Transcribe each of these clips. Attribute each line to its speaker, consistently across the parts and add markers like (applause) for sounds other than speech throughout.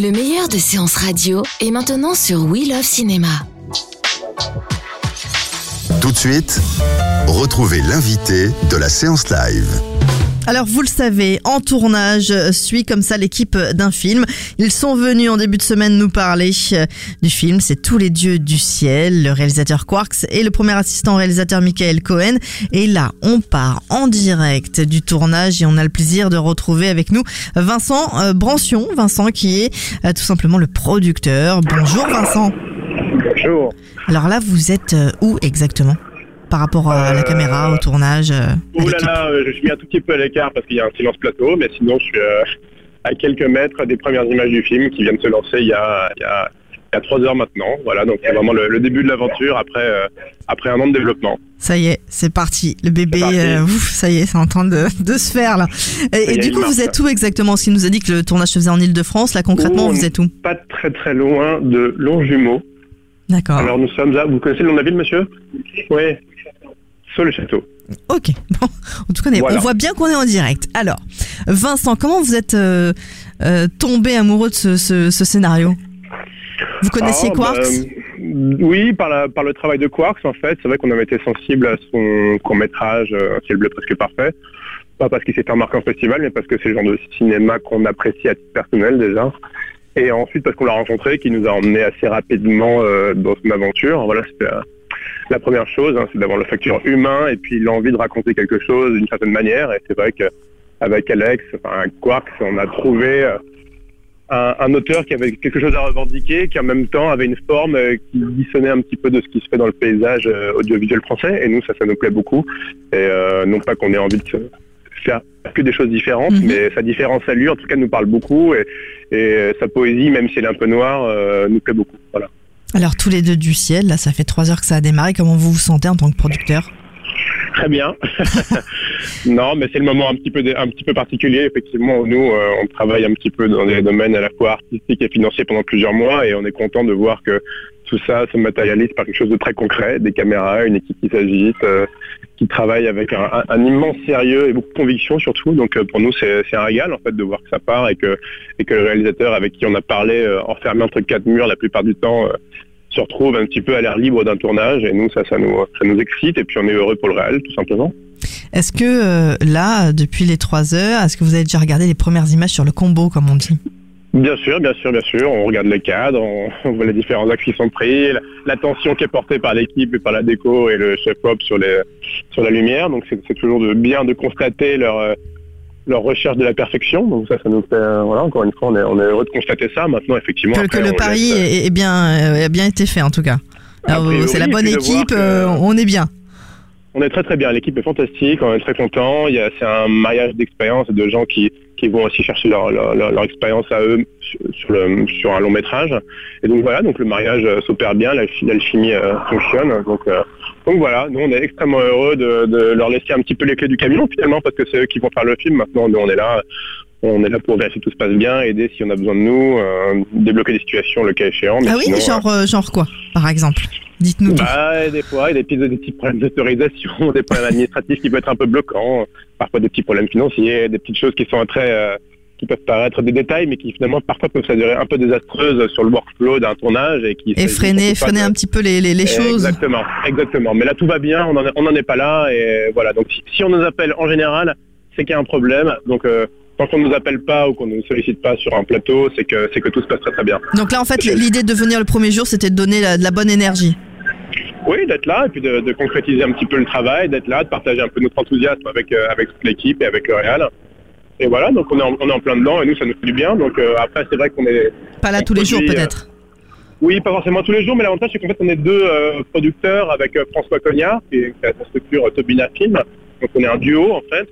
Speaker 1: Le meilleur de séances radio est maintenant sur We Love Cinéma.
Speaker 2: Tout de suite, retrouvez l'invité de la séance live.
Speaker 3: Alors vous le savez, en tournage euh, suit comme ça l'équipe d'un film. Ils sont venus en début de semaine nous parler euh, du film. C'est Tous les dieux du ciel, le réalisateur Quarks et le premier assistant réalisateur Michael Cohen. Et là, on part en direct du tournage et on a le plaisir de retrouver avec nous Vincent euh, Brancion. Vincent qui est tout simplement le producteur. Bonjour Vincent.
Speaker 4: Bonjour.
Speaker 3: Alors là, vous êtes où exactement? Par rapport à la
Speaker 4: Euh,
Speaker 3: caméra, au tournage euh, à
Speaker 4: Ouh là là, euh, je suis mis un tout petit peu à l'écart parce qu'il y a un silence plateau, mais sinon je suis euh, à quelques mètres des premières images du film qui viennent de se lancer il y a, il y a, il y a trois heures maintenant. Voilà, donc c'est vraiment le, le début de l'aventure après, euh, après un an de développement.
Speaker 3: Ça y est, c'est parti. Le bébé,
Speaker 4: parti.
Speaker 3: euh, ouf, ça y est, c'est en train de, de se faire là. Et, du coup,
Speaker 4: marche,
Speaker 3: vous êtes où exactement? Qu'il nous a dit que le tournage se faisait en Ile-de-France. Là, concrètement,
Speaker 4: Ouh,
Speaker 3: vous êtes où?
Speaker 4: Pas très très loin de Longjumeau.
Speaker 3: D'accord.
Speaker 4: Alors nous sommes à... Vous connaissez le nom de la ville, monsieur? Oui. Sur le château.
Speaker 3: Ok. (laughs) Bon, en tout cas, on, est-
Speaker 4: Voilà.
Speaker 3: on voit bien qu'on est en direct. Alors, Vincent, comment vous êtes euh, euh, tombé amoureux de ce, ce- ce scénario? Vous connaissiez
Speaker 4: Ah,
Speaker 3: Quarks?
Speaker 4: bah, Oui, par, la- par le travail de Quarks, en fait. C'est vrai qu'on avait été sensible à son court-métrage euh, Un ciel bleu presque parfait. Pas parce qu'il s'était remarqué en festival, mais parce que c'est le genre de cinéma qu'on apprécie à titre personnel déjà. Et ensuite parce qu'on l'a rencontré, qui nous a emmené assez rapidement euh, dans une aventure. Voilà, c'était euh, la première chose, hein, c'est d'avoir le facteur humain et puis l'envie de raconter quelque chose d'une certaine manière. Et c'est vrai qu'avec Alex, enfin Quarks, on a trouvé euh, un, un auteur qui avait quelque chose à revendiquer, qui en même temps avait une forme euh, qui dissonnait un petit peu de ce qui se fait dans le paysage euh, audiovisuel français. Et nous, ça, ça nous plaît beaucoup. Et euh, non pas qu'on ait envie de faire que des choses différentes,
Speaker 3: Mhm.
Speaker 4: mais sa différence à lui, en tout cas, nous parle beaucoup. Et, et sa poésie, même si elle est un peu noire, euh, nous plaît beaucoup. Voilà.
Speaker 3: Alors, tous les deux du ciel, là, ça fait trois heures que ça a démarré. Comment vous vous sentez en tant que producteur?
Speaker 4: Très bien. (laughs) non, mais c'est le moment un petit peu, un petit peu particulier. Effectivement, nous, euh, on travaille un petit peu dans des domaines à la fois artistiques et financiers pendant plusieurs mois, et on est content de voir que tout ça se matérialise par quelque chose de très concret, des caméras, une équipe qui s'agite, euh, qui travaille avec un, immense sérieux et beaucoup de conviction surtout. Donc euh, pour nous, c'est un régal en fait de voir que ça part et que, et que le réalisateur avec qui on a parlé, euh, enfermé entre quatre murs la plupart du temps, se retrouve un petit peu à l'air libre d'un tournage. Et nous, ça, ça nous, ça nous excite et puis on est heureux pour le réel, tout simplement.
Speaker 3: Est-ce que là, depuis les trois heures, est-ce que vous avez déjà regardé les premières images sur le combo, comme on dit?
Speaker 4: Bien sûr, bien sûr, bien sûr. On regarde les cadres, on, (laughs) on voit les différents axes qui sont pris, la- l'attention qui est portée par l'équipe et par la déco et le chef-op sur, les, sur la lumière. Donc c'est toujours de, bien de constater leur, euh, leur recherche de la perfection. Donc ça, ça nous fait, euh, voilà, encore une fois, on est, on est heureux de constater ça. Maintenant, effectivement,
Speaker 3: Que,
Speaker 4: après,
Speaker 3: que le pari
Speaker 4: laisse, euh,
Speaker 3: est, est bien, euh, a bien été fait, en tout cas. C'est la bonne équipe,
Speaker 4: que-
Speaker 3: on est bien.
Speaker 4: On est très très bien, l'équipe est fantastique, on est très content. C'est un mariage d'expérience et de gens qui, qui vont aussi chercher leur, leur, expérience à eux sur, sur le, sur un long métrage. Et donc voilà, donc le mariage euh, s'opère bien, l'alchi- l'alchimie euh, fonctionne. Donc, euh, donc voilà, nous on est extrêmement heureux de, de leur laisser un petit peu les clés du camion finalement parce que c'est eux qui vont faire le film. Maintenant nous on est là, on est là pour vérifier que tout se passe bien, aider si on a besoin de nous, euh, débloquer des situations le cas échéant. Mais
Speaker 3: Ah oui,
Speaker 4: sinon,
Speaker 3: genre, euh, genre quoi, par exemple? Dites-nous tout.
Speaker 4: bah, des fois, il y a des petits, des petits problèmes d'autorisation, (laughs) des problèmes administratifs qui peuvent être un peu bloquants, parfois des petits problèmes financiers, des petites choses qui sont très, euh, qui peuvent paraître des détails, mais qui finalement parfois peuvent s'avérer un peu désastreuses sur le workflow d'un tournage et qui
Speaker 3: Et freiner, freiner un petit peu les, les, les choses.
Speaker 4: Exactement, exactement. Mais là tout va bien, on n'en est pas là et voilà. Donc si, si on nous appelle en général, c'est qu'il y a un problème. Donc euh, tant qu'on ne nous appelle pas ou qu'on ne nous sollicite pas sur un plateau, c'est que c'est que tout se passe très très bien.
Speaker 3: Donc là, en fait, l'idée de venir le premier jour, c'était de donner la- de la bonne énergie.
Speaker 4: Oui, d'être là et puis de, de concrétiser un petit peu le travail, d'être là, de partager un peu notre enthousiasme avec, euh, avec toute l'équipe et avec le Real. Et voilà, donc on est, en, on est en plein dedans et nous, ça nous fait du bien. Donc euh, après, c'est vrai qu'on est...
Speaker 3: Pas là tous les jours,
Speaker 4: euh,
Speaker 3: peut-être?
Speaker 4: Oui, pas forcément tous les jours, mais l'avantage, c'est qu'en fait, on est deux producteurs avec François Cognard, qui est qui a sa structure Tobina Film. Donc on est un duo, en fait.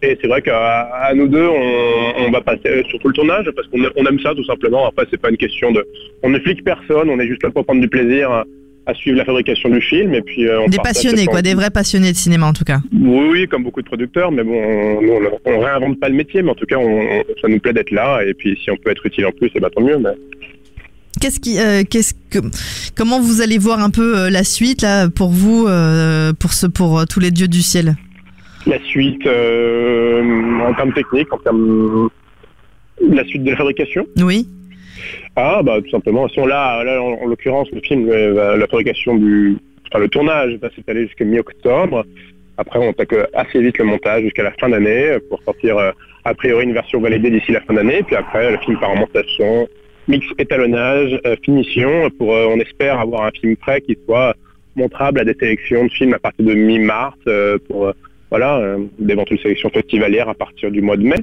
Speaker 4: Et c'est vrai qu'à nous deux, on, on va passer sur tout le tournage parce qu'on on aime ça, tout simplement. Après, c'est pas une question de... On ne flique personne, on est juste là pour prendre du plaisir à, suivre la fabrication du film. Et puis, euh, on
Speaker 3: Des passionnés, quoi, des vrais passionnés de cinéma, en tout cas.
Speaker 4: Oui, oui, comme beaucoup de producteurs, mais bon, on, on réinvente pas le métier, mais en tout cas, on, ça nous plaît d'être là, et puis si on peut être utile en plus, c'est bah, tant mieux. Mais...
Speaker 3: Qu'est-ce qui, euh, qu'est-ce que, comment vous allez voir un peu euh, la suite là pour vous, pour ce, pour tous les dieux du ciel?
Speaker 4: La suite, en termes techniques, en termes la suite de la fabrication?
Speaker 3: Oui.
Speaker 4: Ah, bah tout simplement. Si on là, là en, en l'occurrence, le film, euh, la fabrication du, enfin le tournage va s'étaler jusqu'à mi-octobre. Après, on attaque euh, assez vite le montage jusqu'à la fin d'année euh, pour sortir a priori une version validée d'ici la fin d'année. Puis après, le film part en mix étalonnage, finition, pour on espère avoir un film prêt qui soit montrable à des sélections de films à partir de mi-mars pour voilà d'éventuelles sélections festivalières à partir du mois de mai.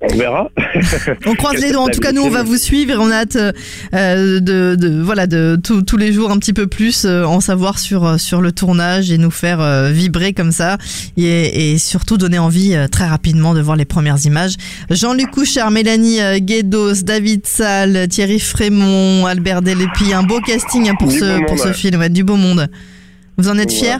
Speaker 4: On verra. (laughs)
Speaker 3: On croise les doigts. En tout cas, nous, on va vous suivre on a hâte euh, de, de voilà de tous tous les jours un petit peu plus euh, en savoir sur euh, sur le tournage et nous faire euh, vibrer comme ça et, et surtout donner envie euh, très rapidement de voir les premières images. Jean-Luc Couchard, Mélanie euh, Guédos, David Salle, Thierry Frémont, Albert Delépi, un beau casting pour
Speaker 4: Du
Speaker 3: ce pour
Speaker 4: monde,
Speaker 3: ce
Speaker 4: ouais.
Speaker 3: film, ouais, du beau monde. Vous en êtes fiers?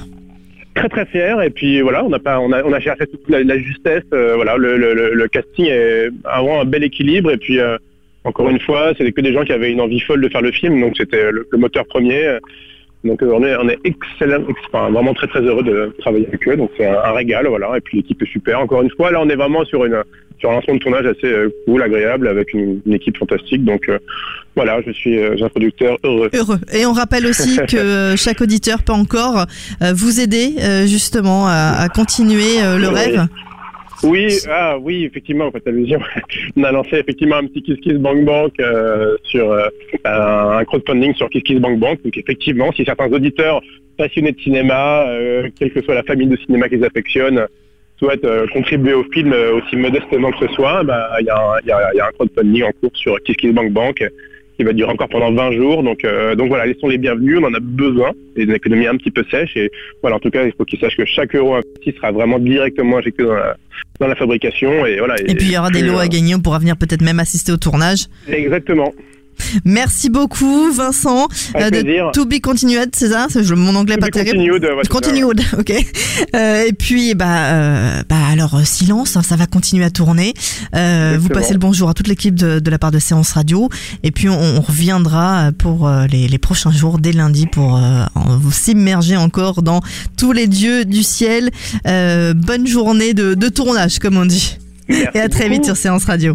Speaker 4: Très très fier. Et puis voilà on a pas on a on cherché toute la, justesse euh, voilà le, casting est vraiment un bel équilibre. Et puis euh, encore une fois c'était que des gens qui avaient une envie folle de faire le film. Donc c'était le moteur premier donc euh, on est on est excellent ex- enfin, vraiment très très heureux de travailler avec eux donc c'est un, un régal voilà et puis l'équipe est super encore une fois là on est vraiment sur une sur un lancement de tournage assez euh, cool agréable avec une, une équipe fantastique donc euh, voilà je suis euh, un producteur heureux
Speaker 3: Heureux. Et on rappelle aussi (laughs) que chaque auditeur peut encore euh, vous aider euh, justement à, à continuer euh, le
Speaker 4: Oui.
Speaker 3: rêve.
Speaker 4: Oui, ah oui, effectivement, en fait, allusion. (laughs) On a lancé effectivement un petit Kiss Kiss Bank Bank euh, sur euh, un crowdfunding sur Kiss Kiss Bank Bank. Donc effectivement, si certains auditeurs passionnés de cinéma, euh, quelle que soit la famille de cinéma qu'ils affectionnent, souhaitent contribuer au film aussi modestement que ce soit, bah, il il y y a un crowdfunding en cours sur Kiss Kiss Bank Bank qui va durer encore pendant 20 jours. Donc, euh, donc voilà, ils sont les bienvenus. On en a besoin. C'est une économie un petit peu sèche. Et voilà, en tout cas, il faut qu'ils sachent que chaque euro investi sera vraiment directement injecté dans la, dans la fabrication. Et voilà.
Speaker 3: Et puis il y aura des lots à gagner, on pourra venir peut-être même assister au tournage.
Speaker 4: Exactement.
Speaker 3: Merci beaucoup Vincent
Speaker 4: Avec
Speaker 3: euh, de
Speaker 4: plaisir.
Speaker 3: To Be Continued, c'est ça? Mon anglais
Speaker 4: To
Speaker 3: pas
Speaker 4: be
Speaker 3: terrible.
Speaker 4: continued, ouais.
Speaker 3: Continued, (laughs) ok. Euh, et puis bah euh, bah alors silence, hein, ça va continuer à tourner. Euh, vous passez le bonjour à toute l'équipe de, de la part de Séance Radio et puis on, on reviendra pour les, les prochains jours dès lundi pour s'immerger encore dans tous les dieux du ciel. Bonne journée de, de tournage comme on dit.
Speaker 4: Merci
Speaker 3: Et à très
Speaker 4: beaucoup.
Speaker 3: vite sur Séance Radio.